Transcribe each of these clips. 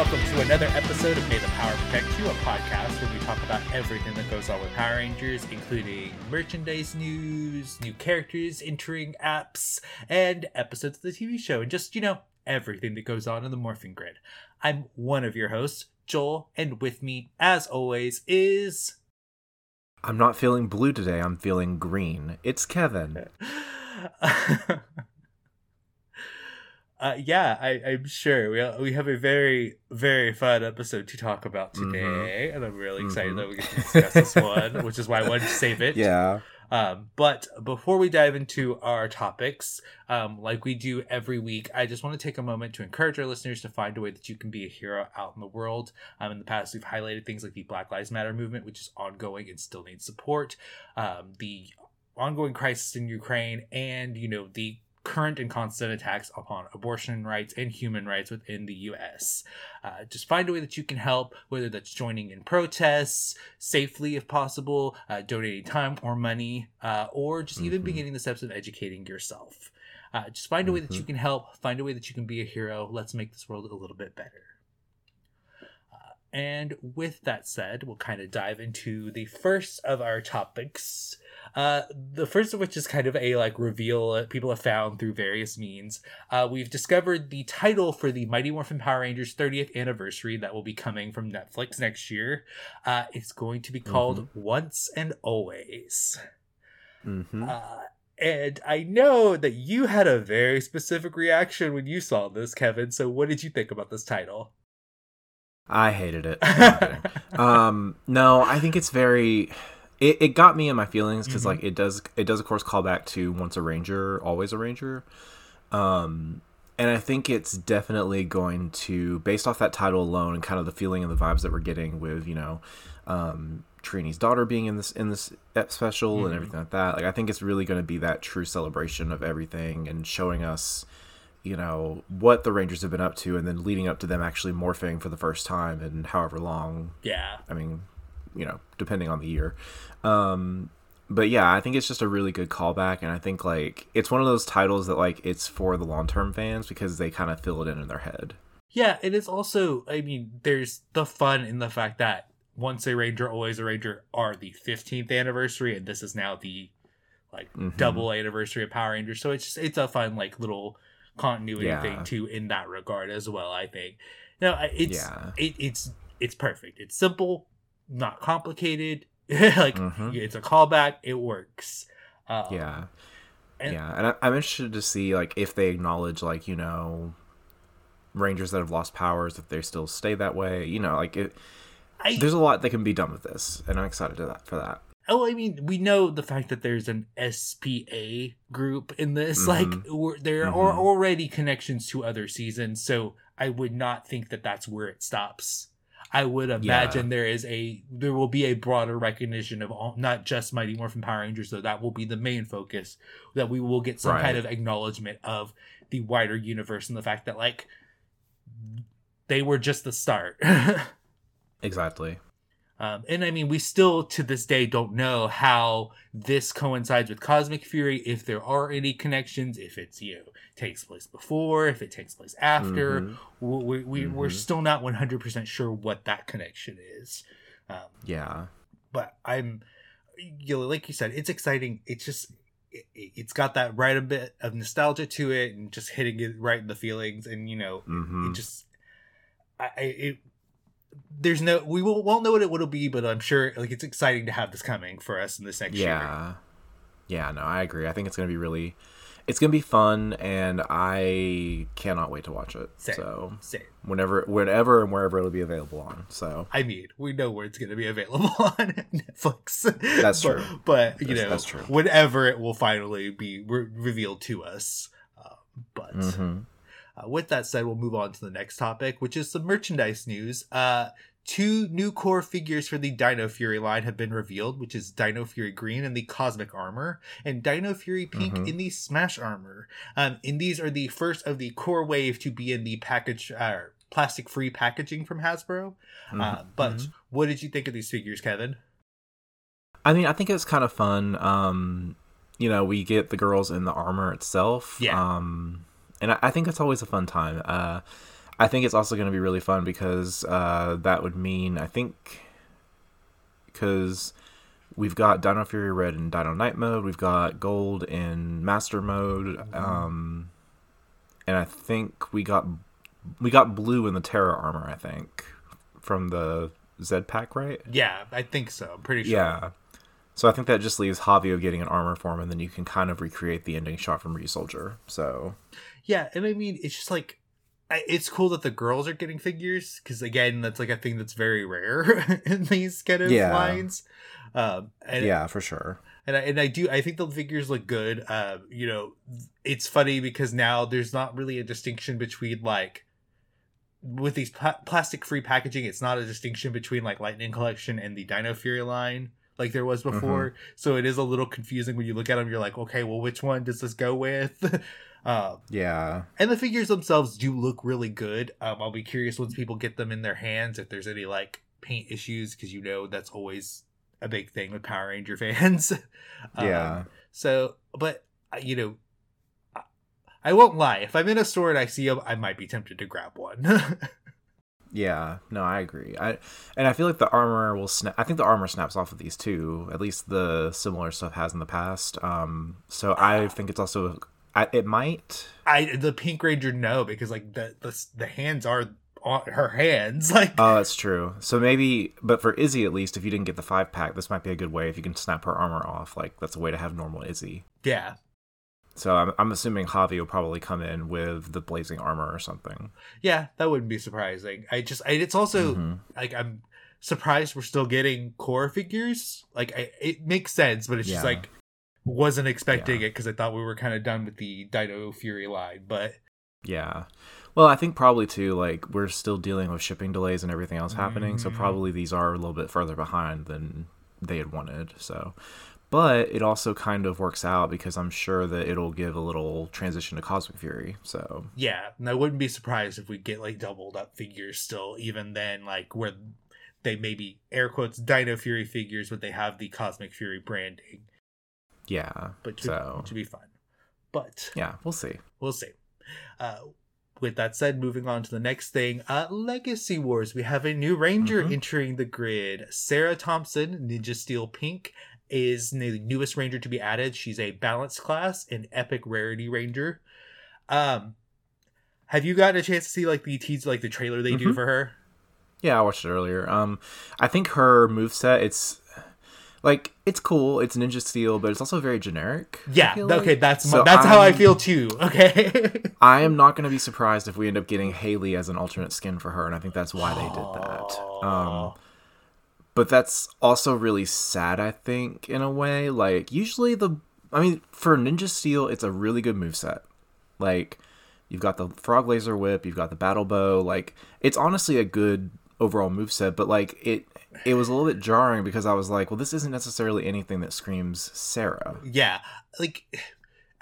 Welcome to another episode of May the Power Protect You, a podcast where we talk about everything that goes on with Power Rangers, including merchandise news, new characters entering apps, and episodes of the TV show, and just, you know, everything that goes on in the Morphing Grid. I'm one of your hosts, Joel, and with me, as always, is. I'm not feeling blue today, I'm feeling green. It's Kevin. Uh, yeah, I, I'm sure we we have a very very fun episode to talk about Mm-hmm. today, and I'm really excited that we get to discuss this one, which is why I wanted to save it. Yeah. Um, but before we dive into our topics, um, like we do every week, I just want to take a moment to encourage our listeners to find a way that you can be a hero out in the world. Um, in the past, we've highlighted things like the Black Lives Matter movement, which is ongoing and still needs support. Um, the ongoing crisis in Ukraine, and you know the current and constant attacks upon abortion rights and human rights within the U.S. Uh, just find a way that you can help, whether that's joining in protests safely if possible, uh, donating time or money, uh, or just even Mhm. beginning the steps of educating yourself. Uh, just find a way that you Mhm. can help, find a way that you can be a hero. Let's make this world a little bit better. Uh, And with that said, we'll kind of dive into the first of our topics. Uh, the first of which is kind of a like reveal that people have found through various means. Uh, we've discovered the title for the Mighty Morphin Power Rangers 30th anniversary that will be coming from Netflix next year. Uh, it's going to be called Once and Always. Mm-hmm. Uh, and I know that you had a very specific reaction when you saw this, Kevin. So, what did you think about this title? I hated it. Um, no, I think it's very. It, it got me in my feelings because Mhm. like it does it does of course call back to once a ranger always a ranger, um, and I think it's definitely going to based off that title alone and kind of the feeling and the vibes that we're getting with you know, um, Trini's daughter being in this in this special Mhm. and everything like that. Like I think it's really going to be that true celebration of everything and showing us you know what the rangers have been up to and then leading up to them actually morphing for the first time in however long yeah. i mean you know depending on the year um but yeah i think it's just a really good callback and i think like it's one of those titles that like it's for the long-term fans because they kind of fill it in in their head Yeah, and it's also, I mean, there's the fun in the fact that once a Ranger, always a Ranger are the 15th anniversary, and this is now the like Mhm. double anniversary of Power Rangers. So it's just, it's a fun like little continuity Yeah. thing too in that regard as well. I think. No, it's Yeah. it, it's it's perfect. It's simple, not complicated. like Mhm. it's a callback. It works. Uh, yeah and- yeah and I, i'm interested to see like if they acknowledge like you know rangers that have lost powers if they still stay that way you know like it I, there's a lot that can be done with this and i'm excited to that for that Oh, I mean, we know the fact that there's an SPA group in this. Like, Mhm. we're, there are Mhm. already connections to other seasons, so I would not think that that's where it stops. I would imagine there is a there will be a broader recognition of all, not just Mighty Morphin Power Rangers, though that will be the main focus. That we will get some Right. kind of acknowledgement of the wider universe and the fact that like they were just the start. exactly Um, and I mean, we still to this day don't know how this coincides with Cosmic Fury, if there are any connections, if it's, you know, takes place before, if it takes place after. Mhm. We, we, We're Mhm. still not 100% sure what that connection is. Um, yeah but I'm, you know, like you said, it's exciting. It's just, it, it's got that right a bit of nostalgia to it and just hitting it right in the feelings. And, you know, hmm it just I it there's no we won't, won't know what it will be but i'm sure like it's exciting to have this coming for us in this next year yeah yeah no i agree i think it's gonna be really it's gonna be fun and i cannot wait to watch it Same. so Same. whenever whenever and wherever it'll be available on so i mean we know where it's going to be available on netflix That's but, true. but you That's- know that's true. whenever it will finally be re- revealed to us uh, but mhm. Uh, with that said, we'll move on to the next topic, which is some merchandise news. Uh, two new core figures for the Dino Fury line have been revealed, which is Dino Fury Green in the Cosmic Armor and Dino Fury Pink Mhm. in the Smash Armor. Um, and these are the first of the core wave to be in the package, uh, plastic-free packaging from Hasbro. Uh, Mhm. but Mhm. what did you think of these figures, Kevin? i mean i think it's kind of fun um you know we get the girls in the armor itself Yeah. um and I, I think it's always a fun time uh I think it's also going to be really fun because uh, that would mean I think because we've got Dino Fury Red in Dino Knight mode, we've got Gold in Master mode, Mm-hmm. um, and I think we got we got Blue in the Terra armor. I think from the Z pack, right? Yeah, I think so. I'm pretty sure. Yeah. So I think that just leaves Javio getting an armor form, and then you can kind of recreate the ending shot from Ryusoulger. So Yeah, and I mean, it's just like it's cool that the girls are getting figures because again, that's like a thing that's very rare in these kind of Yeah. lines. Um, and yeah, for sure. and I, and I do I think the figures look good. Uh, you know, it's funny because now there's not really a distinction between like with these pla- plastic free packaging. It's not a distinction between like Lightning Collection and the Dino Fury line like there was before. So it is a little confusing when you look at them. You're like, okay, well, which one does this go with? uh, Yeah. and the figures themselves do look really good. Um, I'll be curious once people get them in their hands if there's any like paint issues because you know that's always a big thing with Power Ranger fans. Um, Yeah. so, but uh, you know, I, I won't lie. If I'm in a store and I see them, I might be tempted to grab one. Yeah, no, I agree. I and I feel like the armor will snap. I think the armor snaps off of these too. At least the similar stuff has in the past. Um, so I think it's also I, it might. I the Pink Ranger no because like the the, the hands are on her hands like Oh, that's true. So maybe, but for Izzy at least, if you didn't get the five pack, this might be a good way. If you can snap her armor off, like that's a way to have normal Izzy. yeah So I'm I'm assuming Javi will probably come in with the blazing armor or something. yeah that wouldn't be surprising. I just I, it's also Mhm. like I'm surprised we're still getting core figures. Like I, it makes sense, but it's just like wasn't expecting Yeah. it because I thought we were kind of done with the Dino Fury line. But Yeah. Well, I think probably too, like, we're still dealing with shipping delays and everything else happening. So Mhm. probably these are a little bit further behind than they had wanted. So, but it also kind of works out because I'm sure that it'll give a little transition to Cosmic Fury. So, yeah, and I wouldn't be surprised if we get like doubled up figures still, even then, like where they maybe air quotes Dino Fury figures, but they have the Cosmic Fury branding. yeah. But to, So, to be fun. But yeah, we'll see. we'll see. Uh, with that said, moving on to the next thing, uh, Legacy Wars. We have a new ranger Mhm. entering the grid. Sarah Thompson, Ninja Steel Pink, is the newest ranger to be added. She's a balanced class and epic rarity ranger. Um, have you gotten a chance to see like the teaser, like the trailer they do Mhm. for her? Yeah, I watched it earlier. Um, I think her moveset, it's like, it's cool. It's Ninja Steel, but it's also very generic. Yeah. like. Okay, that's my, So that's how I feel too. Okay. I am not going to be surprised if we end up getting Hayley as an alternate skin for her, and I think that's why they did that. Um, but that's also really sad, I think, in a way. Like, usually the. I mean, for Ninja Steel, it's a really good moveset. Like, you've got the Frog Laser Whip, you've got the Battle Bow. Like, it's honestly a good overall moveset, but, like, it. It was a little bit jarring because I was like, well, this isn't necessarily anything that screams Sarah. Yeah, like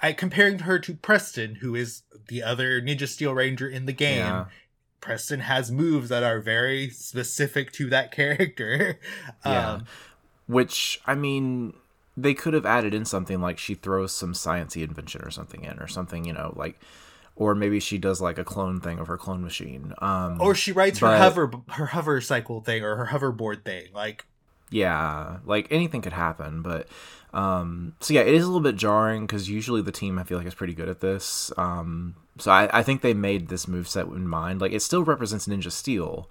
I comparing her to Preston, who is the other Ninja Steel Ranger in the game. Yeah. Preston has moves that are very specific to that character. Yeah. Um, Which I mean, they could have added in something like she throws some sciencey invention or something in, or something, you know, like, or maybe she does like a clone thing of her clone machine. Um, or she writes her but- hover her hover cycle thing or her hoverboard thing. Like yeah, like anything could happen. But um, so yeah, it is a little bit jarring because usually the team I feel like is pretty good at this. Um, so I, I think they made this move set in mind. Like it still represents Ninja Steel,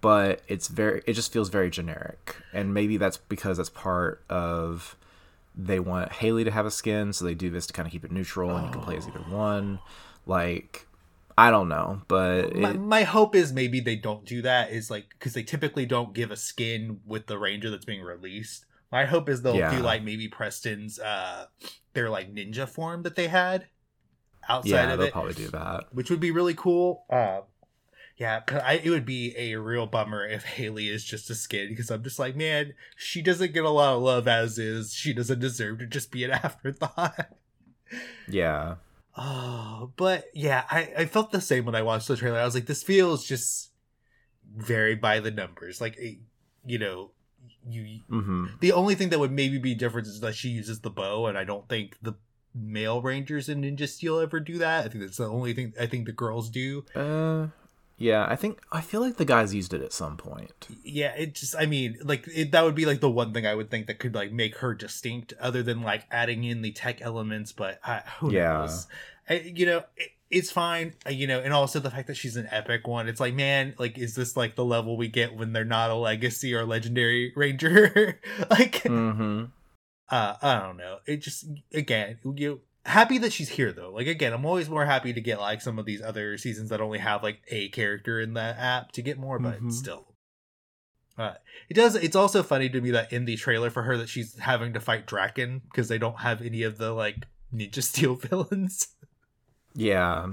but it's very it just feels very generic, and maybe that's because that's part of they want Hayley to have a skin, so they do this to kind of keep it neutral, and you can play as either one. Like I don't know, but my, my hope is maybe they don't do that. Is like because they typically don't give a skin with the ranger that's being released. My hope is they'll Yeah. do like maybe Preston's uh their like ninja form that they had outside of the. yeah, of they'll it. probably do that. which would be really cool. Uh, yeah, 'cause I, it would be a real bummer if Hayley is just a skin because I'm just like, man, she doesn't get a lot of love as is. She doesn't deserve to just be an afterthought. Yeah, Oh, but yeah, I, I felt the same when I watched the trailer. I was like, this feels just very by the numbers. Like, you know, you hmm the only thing that would maybe be different is that she uses the bow, and I don't think the male rangers in Ninja Steel ever do that. I think that's the only thing I think the girls do. Uh, Yeah, I think I feel like the guys used it at some point. Yeah, it just I mean, like it, that would be like the one thing I would think that could like make her distinct, other than like adding in the tech elements. But I, who Yeah. knows? You know, it, it's fine. uh, You know, and also the fact that she's an epic one. It's like, man, like, is this like the level we get when they're not a legacy or legendary ranger? like, Mm-hmm. uh i don't know it just again you happy that she's here though like again i'm always more happy to get like some of these other seasons that only have like a character in the app to get more but Mhm. still uh it does it's also funny to me that in the trailer for her that she's having to fight Drakkon because they don't have any of the like ninja steel villains Yeah,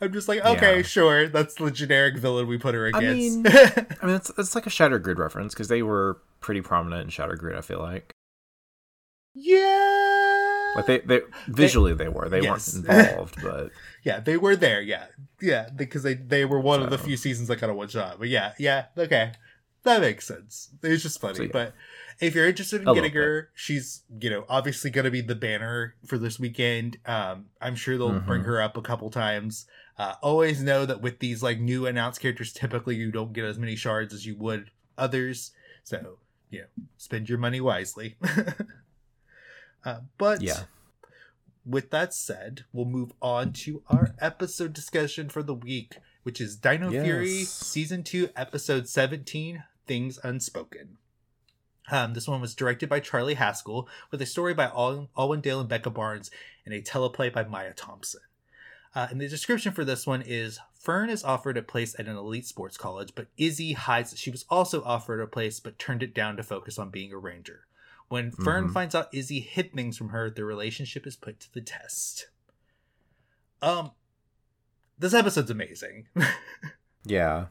i'm just like okay Yeah. sure that's the generic villain we put her I against mean- I mean it's it's like a Shattered Grid reference because they were pretty prominent in Shattered Grid. I feel like yeah like they they visually they were they Yes. weren't involved, but Yeah, they were there. Yeah, yeah, because they they were one of the few seasons that got a one shot. But yeah, yeah, okay, that makes sense. It's just funny. So, yeah. But if you're interested in getting her, she's you know obviously going to be the banner for this weekend. Um, I'm sure they'll bring Mhm. her up a couple times. Uh, always know that with these like new announced characters, typically you don't get as many shards as you would others. So you know, spend your money wisely. uh, but yeah, with that said, we'll move on to our episode discussion for the week, which is Dino Fury Season 2, Episode 17 Things Unspoken. Um, this one was directed by Charlie Haskell, with a story by Al- Alwyn Dale and Becca Barnes, and a teleplay by Maya Thompson. Uh, and the description for this one is Fern is offered a place at an elite sports college, but Izzy hides that she was also offered a place but turned it down to focus on being a ranger. When Fern Mhm. finds out Izzy hid things from her, their relationship is put to the test. Um, this episode's amazing. yeah,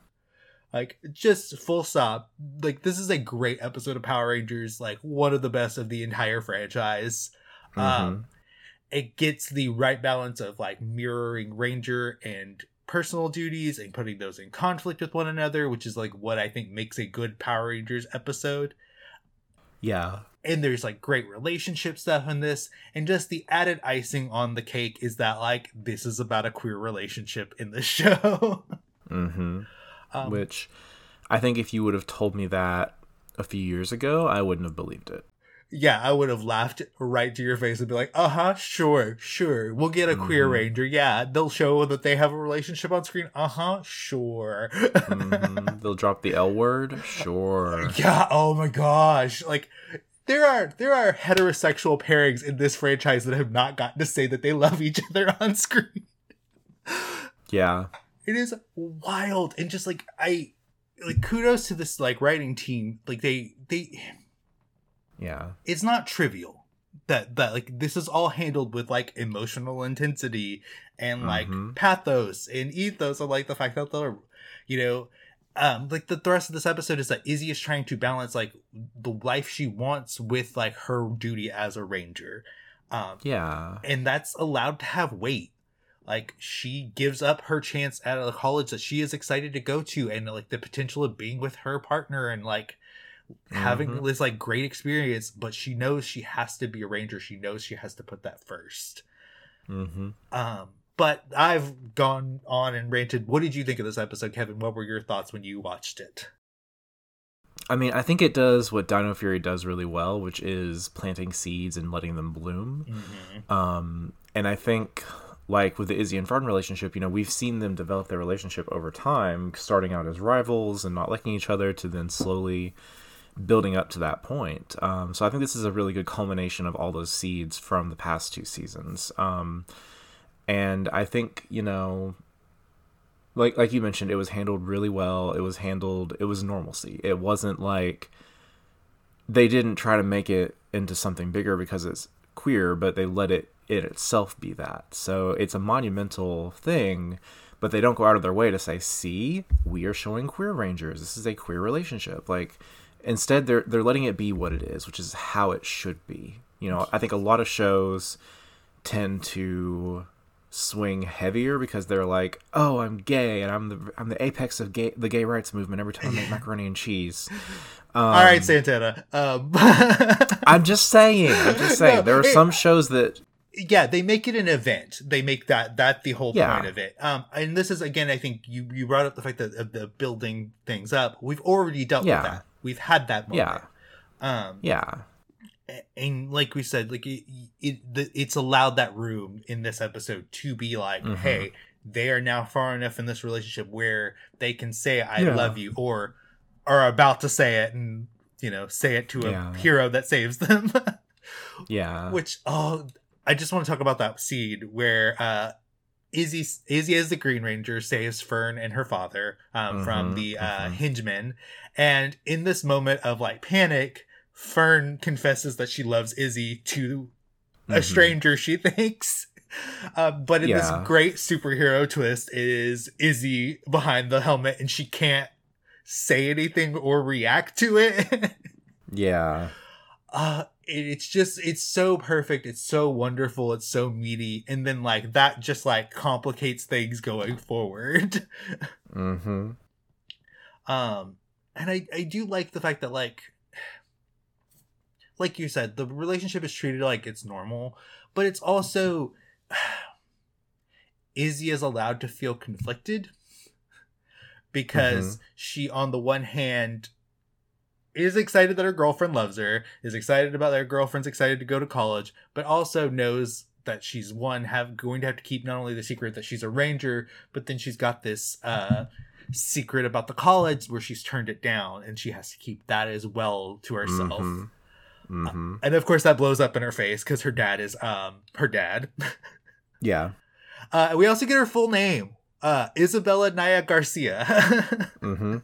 like just full stop. Like this is a great episode of Power Rangers. Like one of the best of the entire franchise. Mhm. Um, it gets the right balance of like mirroring Ranger and personal duties and putting those in conflict with one another, which is like what I think makes a good Power Rangers episode. yeah, and there's like great relationship stuff in this and just the added icing on the cake is that like this is about a queer relationship in the show hmm um, which I think if you would have told me that a few years ago, I wouldn't have believed it. yeah i would have laughed right to your face and be like uh-huh sure sure we'll get a queer Mhm. ranger yeah they'll show that they have a relationship on screen uh-huh sure Mhm. They'll drop the L word, sure. yeah oh my gosh like there are there are heterosexual pairings in this franchise that have not gotten to say that they love each other on screen Yeah, it is wild. And just like i like kudos to this like writing team. Like they they yeah, it's not trivial that that like this is all handled with like emotional intensity and like Mhm. pathos and ethos. And like the fact that they're you know um like the thrust of this episode is that izzy is trying to balance like the life she wants with like her duty as a ranger. Um yeah. and that's allowed to have weight like she gives up her chance at a college that she is excited to go to and like the potential of being with her partner and like having Mhm. this like great experience but she knows she has to be a ranger. She knows she has to put that first. Hmm um but i've gone on and ranted what did you think of this episode kevin? What were your thoughts when you watched it? I mean, I think it does what Dino Fury does really well, which is planting seeds and letting them bloom. Um, and I think, like with the Izzy and Fern relationship, you know, we've seen them develop their relationship over time, starting out as rivals and not liking each other, to then slowly building up to that point. Um, so I think this is a really good culmination of all those seeds from the past two seasons. Um, and I think you know, like like you mentioned, it was handled really well. It was handled. It was normalcy. It wasn't like they didn't try to make it into something bigger because it's queer, but they let it it itself be that. So it's a monumental thing, but they don't go out of their way to say, "See, we are showing queer rangers. This is a queer relationship." Like instead they're they're letting it be what it is, which is how it should be. You know, I think a lot of shows tend to swing heavier because they're like, "Oh, I'm gay and I'm the I'm the apex of gay the gay rights movement every time I make macaroni and cheese." Um, all right santana um I'm just saying. I'm just saying. No, there are it- some shows that yeah they make it an event they make that that the whole Yeah. point of it um and this is again i think you you brought up the fact that of the building things up we've already dealt Yeah. with that we've had that moment Yeah. um Yeah. and like we said like it, it the, it's allowed that room in this episode to be like Mhm. hey they are now far enough in this relationship where they can say i Yeah. love you or are about to say it and you know say it to a hero that saves them Yeah. which oh i just want to talk about that scene where uh Izzy, Izzy as the Green Ranger saves Fern and her father um, from Mhm, the uh, mhm. Hingemen, and in this moment of like panic, Fern confesses that she loves Izzy to a Mhm. stranger she thinks. Uh, but in Yeah. this great superhero twist, is Izzy behind the helmet and she can't say anything or react to it. Yeah. uh it's just it's so perfect it's so wonderful it's so meaty and then like that just like complicates things going forward Mm-hmm. um and i i do like the fact that like like you said the relationship is treated like it's normal but it's also izzy is allowed to feel conflicted because she on the one hand is excited that her girlfriend loves her is excited about their girlfriend's excited to go to college but also knows that she's one have going to have to keep not only the secret that she's a ranger but then she's got this uh secret about the college where she's turned it down and she has to keep that as well to herself Mhm. Mm-hmm. and of course that blows up in her face because her dad is um her dad Yeah. uh we also get her full name uh isabella naya garcia Mm-hmm.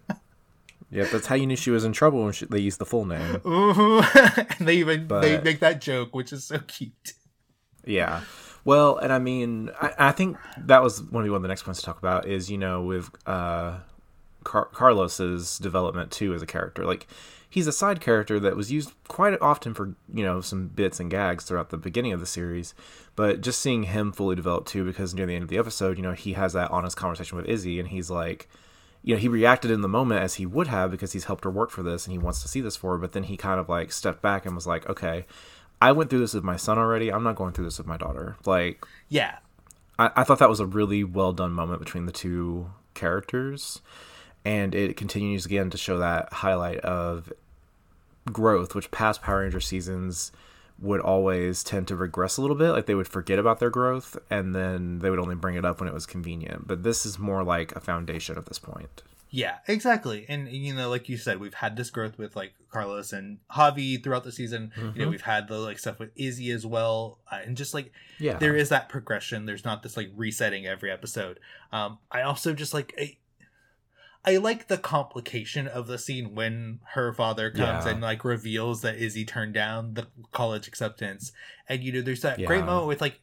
Yep, that's how you knew she was in trouble when she, they used the full name. Mhm. and they even they make that joke which is so cute Yeah. Well, and I mean, I, I think that was one of one of the next points to talk about is you know with uh, Car- Carlos's development too as a character. Like he's a side character that was used quite often for you know some bits and gags throughout the beginning of the series, but just seeing him fully develop too, because near the end of the episode, you know, he has that honest conversation with Izzy, and he's like. You know, he reacted in the moment as he would have because he's helped her work for this and he wants to see this for her. But then he kind of like stepped back and was like, okay, I went through this with my son already. I'm not going through this with my daughter. Like, yeah I, I thought that was a really well done moment between the two characters. And it continues again to show that highlight of growth, which past Power Ranger seasons would always tend to regress a little bit. Like they would forget about their growth and then they would only bring it up when it was convenient. But this is more like a foundation at this point. yeah exactly and you know like you said we've had this growth with like carlos and javi throughout the season you know Mhm. we've had the like stuff with izzy as well uh, and just like Yeah. there is that progression there's not this like resetting every episode um i also just like I, I like the complication of the scene when her father comes Yeah. and like reveals that Izzy turned down the college acceptance. And you know, there's that great moment with like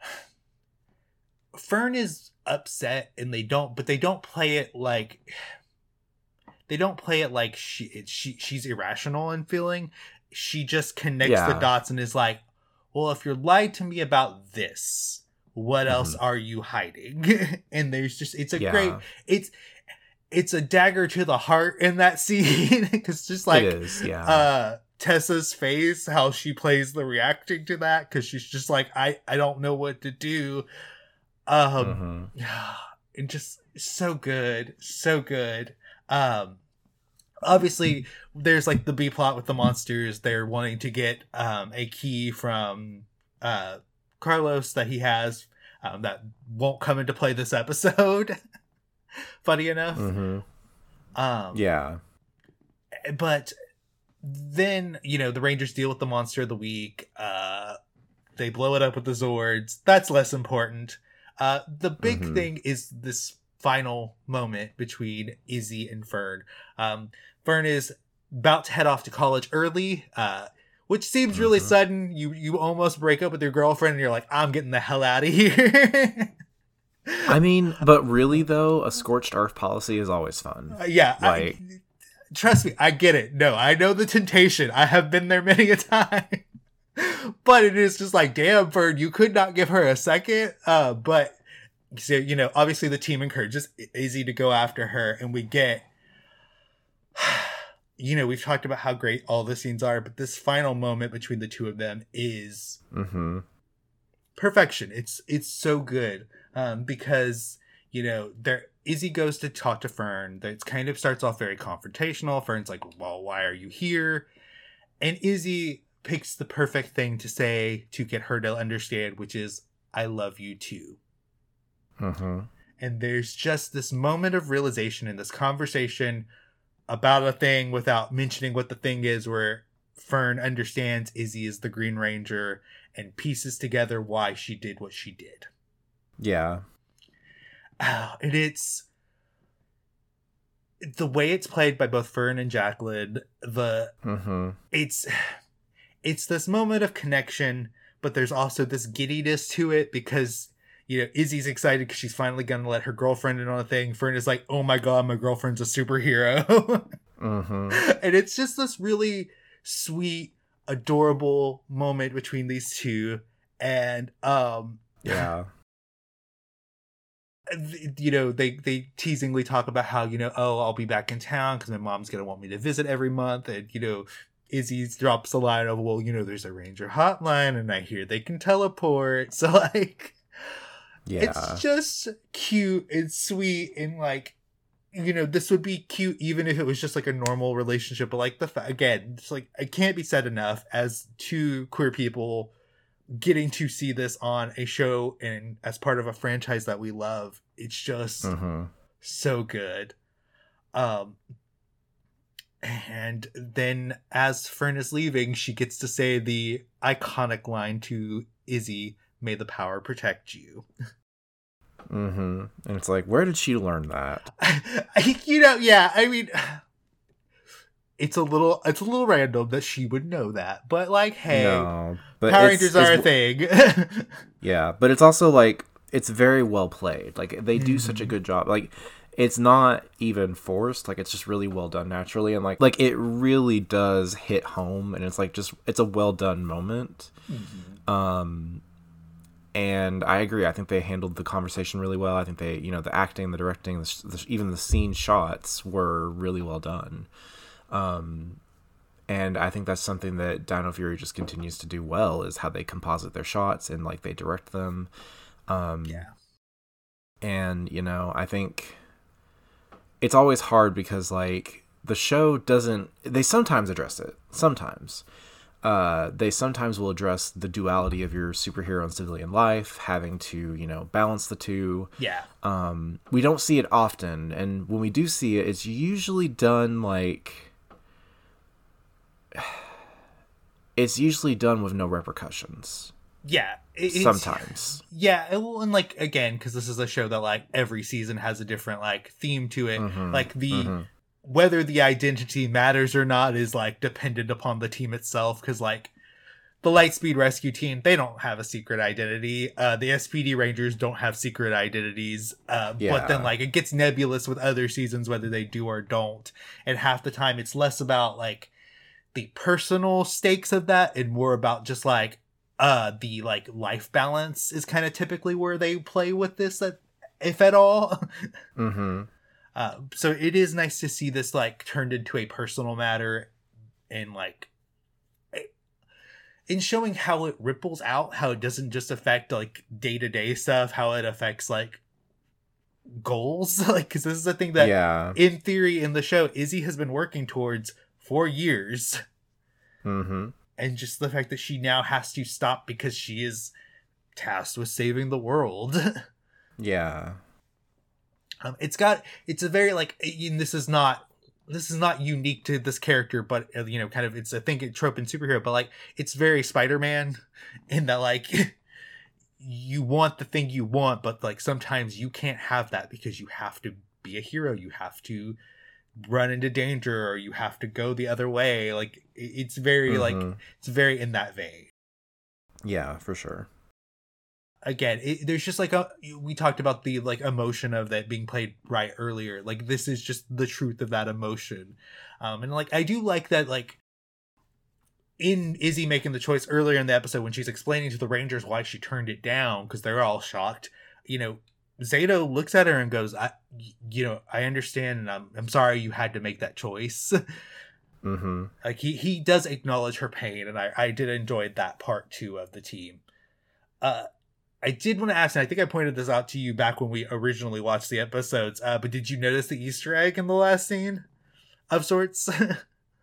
Fern is upset and they don't but they don't play it like they don't play it like she she she's irrational in feeling. She just connects the dots and is like, "Well, if you're lied to me about this, what mm-hmm. else are you hiding?" and there's just it's a Yeah. great it's it's a dagger to the heart in that scene because just like is. Yeah. uh Tessa's face, how she plays the reacting to that, because she's just like, I I don't know what to do. Um, Mhm. and just so good, so good. Um, obviously, there's like the B plot with the monsters. They're wanting to get um a key from uh Carlos that he has um, that won't come into play this episode. Funny enough, Mhm. um, Yeah. but then you know the rangers deal with the monster of the week uh they blow it up with the zords that's less important uh the big Mhm. thing is this final moment between izzy and fern um fern is about to head off to college early uh which seems really Mhm. sudden you you almost break up with your girlfriend and you're like i'm getting the hell out of here I mean, but really though, a scorched earth policy is always fun. Uh, yeah, Like- I, trust me, I get it. No, I know the temptation. I have been there many a time. but it is just like, damn, Bird, you could not give her a second. Uh, but so you know, obviously the team encourages Izzy to go after her, and we get. You know, we've talked about how great all the scenes are, but this final moment between the two of them is Mm-hmm. perfection. It's it's so good um, because you know there Izzy goes to talk to Fern. That kind of starts off very confrontational. Fern's like, "Well, why are you here?" And Izzy picks the perfect thing to say to get her to understand, which is, "I love you too." Mm-hmm. And there's just this moment of realization in this conversation about a thing without mentioning what the thing is, where Fern understands Izzy is the Green Ranger and pieces together why she did what she did. Yeah. Oh, and it's the way it's played by both Fern and Jacqueline. The Mm-hmm. it's it's this moment of connection, but there's also this giddiness to it because you know Izzy's excited because she's finally gonna let her girlfriend in on a thing. Fern is like, "Oh my god, my girlfriend's a superhero," Mm-hmm. and it's just this really sweet, adorable moment between these two. And um, Yeah. You know they they teasingly talk about how you know oh i'll be back in town because my mom's gonna want me to visit every month and you know izzy drops a line of well you know there's a ranger hotline and i hear they can teleport so like Yeah. it's just cute and sweet and like you know this would be cute even if it was just like a normal relationship but like the fa- again it's like it can't be said enough as two queer people getting to see this on a show and as part of a franchise that we love it's just Mm-hmm. so good um and then as fern is leaving she gets to say the iconic line to izzy may the power protect you Mm-hmm. And it's like, where did she learn that? You know, yeah. I mean, it's a little, it's a little random that she would know that, but like, hey, no, but Power Rangers are a thing. Yeah, but it's also like it's very well played. Like they do such a Mhm. good job. Like it's not even forced. Like it's just really well done naturally, and like like it really does hit home. And it's like just it's a well done moment. Um, and I agree. I think they handled the conversation really well. I think they, you know, the acting, the directing, the, the, even the scene shots were really well done. Um, and I think that's something that Dino Fury just continues to do well is how they composite their shots and like they direct them. Um, yeah, and you know, I think it's always hard because like the show doesn't. They sometimes address it. Sometimes uh, they sometimes will address the duality of your superhero and civilian life, having to you know balance the two. yeah, Um, we don't see it often, and when we do see it, it's usually done like it's usually done with no repercussions. yeah. It- Sometimes, Yeah, and well, and like again, because this is a show that like every season has a different like theme to it. Mhm, Like the mhm. whether the identity matters or not is like dependent upon the team itself. Because like the Lightspeed Rescue Team, they don't have a secret identity. Uh, the SPD Rangers don't have secret identities. Uh, But then like it gets nebulous with other seasons whether they do or don't. And half the time, it's less about like the personal stakes of that and more about just like uh the like life balance is kind of typically where they play with this that if at all Mhm. uh so it is nice to see this like turned into a personal matter and like in showing how it ripples out how it doesn't just affect like day-to-day stuff how it affects like goals like because this is a thing that yeah. in theory in the show izzy has been working towards for years Mm-hmm. and just the fact that she now has to stop because she is tasked with saving the world. Yeah. um, it's got it's a very like this is not this is not unique to this character, but uh, you know, kind of it's a thing a trope in superhero, but like it's very Spider Man in that like you want the thing you want, but like sometimes you can't have that because you have to be a hero. You have to run into danger or you have to go the other way. Like it's very like Mhm. it's very in that vein. Yeah, for sure. again it, there's just like a we talked about the like emotion of that being played right earlier like this is just the truth of that emotion um and like i do like that like in izzy making the choice earlier in the episode when she's explaining to the rangers why she turned it down because they're all shocked you know Zayto looks at her and goes i you know i understand and i'm, I'm sorry you had to make that choice Mm-hmm. like he he does acknowledge her pain and i i did enjoy that part too of the team uh I did want to ask, and I think I pointed this out to you back when we originally watched the episodes. Uh, but did you notice the Easter egg in the last scene, of sorts?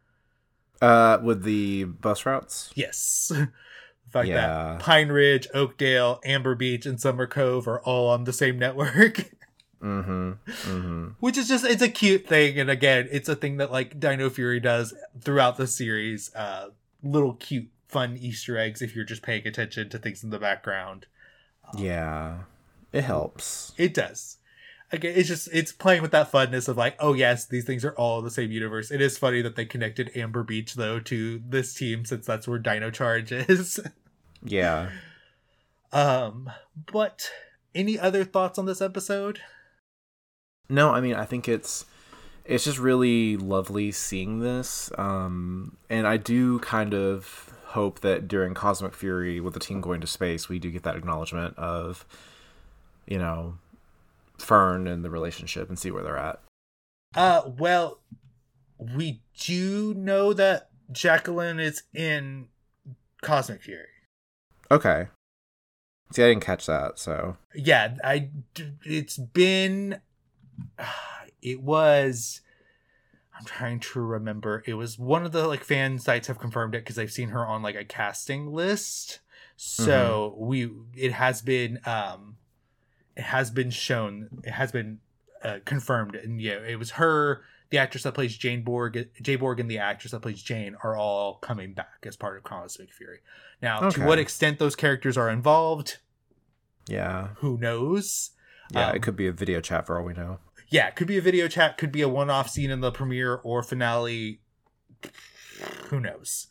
uh, with the bus routes. Yes. the fact Yeah. that Pine Ridge, Oakdale, Amber Beach, and Summer Cove are all on the same network. Mm-hmm. Mm-hmm. which is just it's a cute thing and again it's a thing that like dino fury does throughout the series uh little cute fun easter eggs if you're just paying attention to things in the background Yeah, it helps. it does again it's just it's playing with that funness of like oh yes these things are all the same universe. It is funny that they connected amber beach though to this team since that's where dino charge is. Yeah. um but any other thoughts on this episode? No, I mean, I think it's it's just really lovely seeing this, um, and I do kind of hope that during Cosmic Fury, with the team going to space, we do get that acknowledgement of, you know, Fern and the relationship, and see where they're at. Uh, well, we do know that Jacqueline is in Cosmic Fury. Okay. See, I didn't catch that, so Yeah, I it's been. It was. I'm trying to remember. It was one of the like fan sites have confirmed it because I've seen her on like a casting list. So we it has been um, has been shown. It has been uh, confirmed, and yeah, it was her. The actress that plays Jane Borg, Jay Borg, and the actress that plays Jane are all coming back as part of Cosmic Fury. Now, Okay. to what extent those characters are involved, yeah, who knows? yeah, Um, it could be a video chat for all we know. yeah, it could be a video chat, could be a one-off scene in the premiere or finale. Who knows?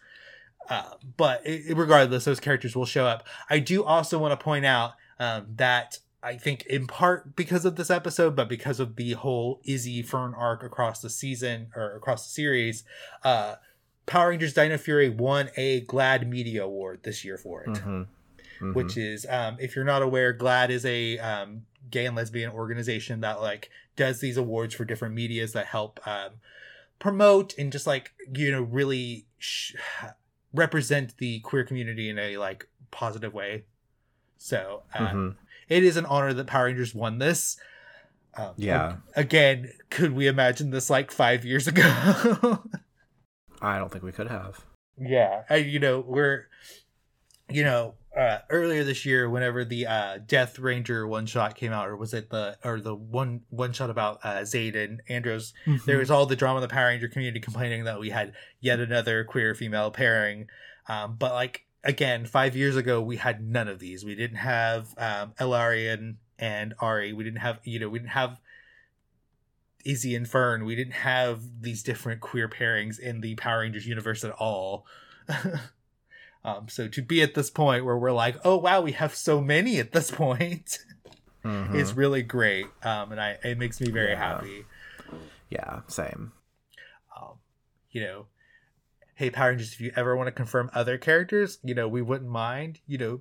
Uh, but i regardless, those characters will show up. I do also want to point out um, that I think, in part because of this episode, but because of the whole Izzy Fern arc across the season or across the series, uh, Power Rangers Dino Fury won a GLAAD Media Award this year for it Mm-hmm. Mm-hmm. which is um, if you're not aware GLAAD is a um, gay and lesbian organization that like does these awards for different medias that help um, promote and just like you know really sh- represent the queer community in a like positive way so uh, Mhm. It is an honor that power rangers won this um, Yeah. again could we imagine this like five years ago I don't think we could have. Yeah, I, you know we're, you know, uh, earlier this year, whenever the uh, Death Ranger one shot came out, or was it the or the one one shot about uh, Zhane and Andros? There was all the drama in the Power Ranger community complaining that we had yet another queer female pairing, um, but like again, five years ago we had none of these. We didn't have um, Elarian and Ari. We didn't have you know we didn't have Izzy and Fern. We didn't have these different queer pairings in the Power Rangers universe at all. um, so to be at this point where we're like, oh wow, we have so many at this point, Mhm. is really great. Um, and I it makes me very Yeah. happy. yeah, same. Um, you know, hey Power Rangers, if you ever want to confirm other characters, you know, we wouldn't mind. You know,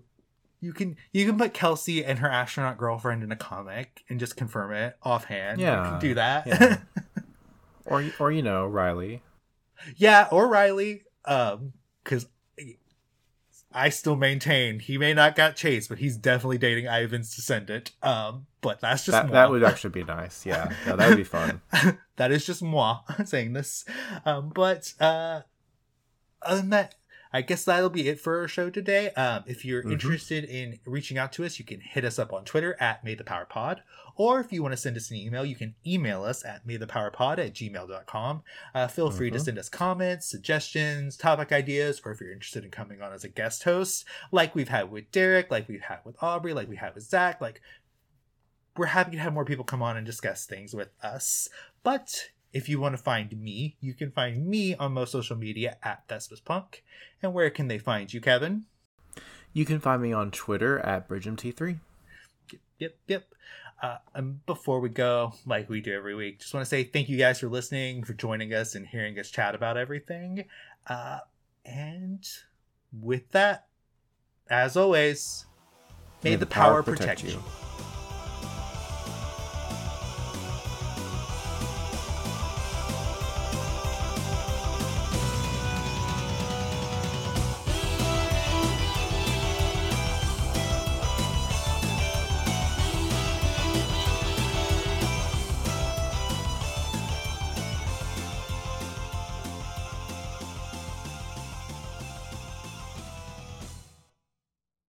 you can you can put Kelsey and her astronaut girlfriend in a comic and just confirm it offhand. you Yeah. can do that. Yeah. Or or you know Riley. Yeah, or Riley. Um, because I still maintain he may not got chased, but he's definitely dating Ivan's descendant. Um, but that's just That moi. that would actually be nice. Yeah, yeah that would be fun. that is just moi saying this. Um, but uh, other than that, I guess that'll be it for our show today. Um, if you're Mhm. interested in reaching out to us, you can hit us up on Twitter at May the Power Pod. Or if you want to send us an email, you can email us at maythepowerpod at gmail.com. Uh, feel free to Mhm. send us comments, suggestions, topic ideas, or if you're interested in coming on as a guest host, like we've had with Derek, like we've had with Aubrey, like we had with Zach, like we're happy to have more people come on and discuss things with us. But if you want to find me, you can find me on most social media at Thespis Punk. And where can they find you, Kevin? You can find me on Twitter at BridgeMT3. Yep, yep. Yep. Uh, and before we go, like we do every week, just want to say thank you guys for listening, for joining us, and hearing us chat about everything. Uh, and with that, as always, may, the, power, protect, you.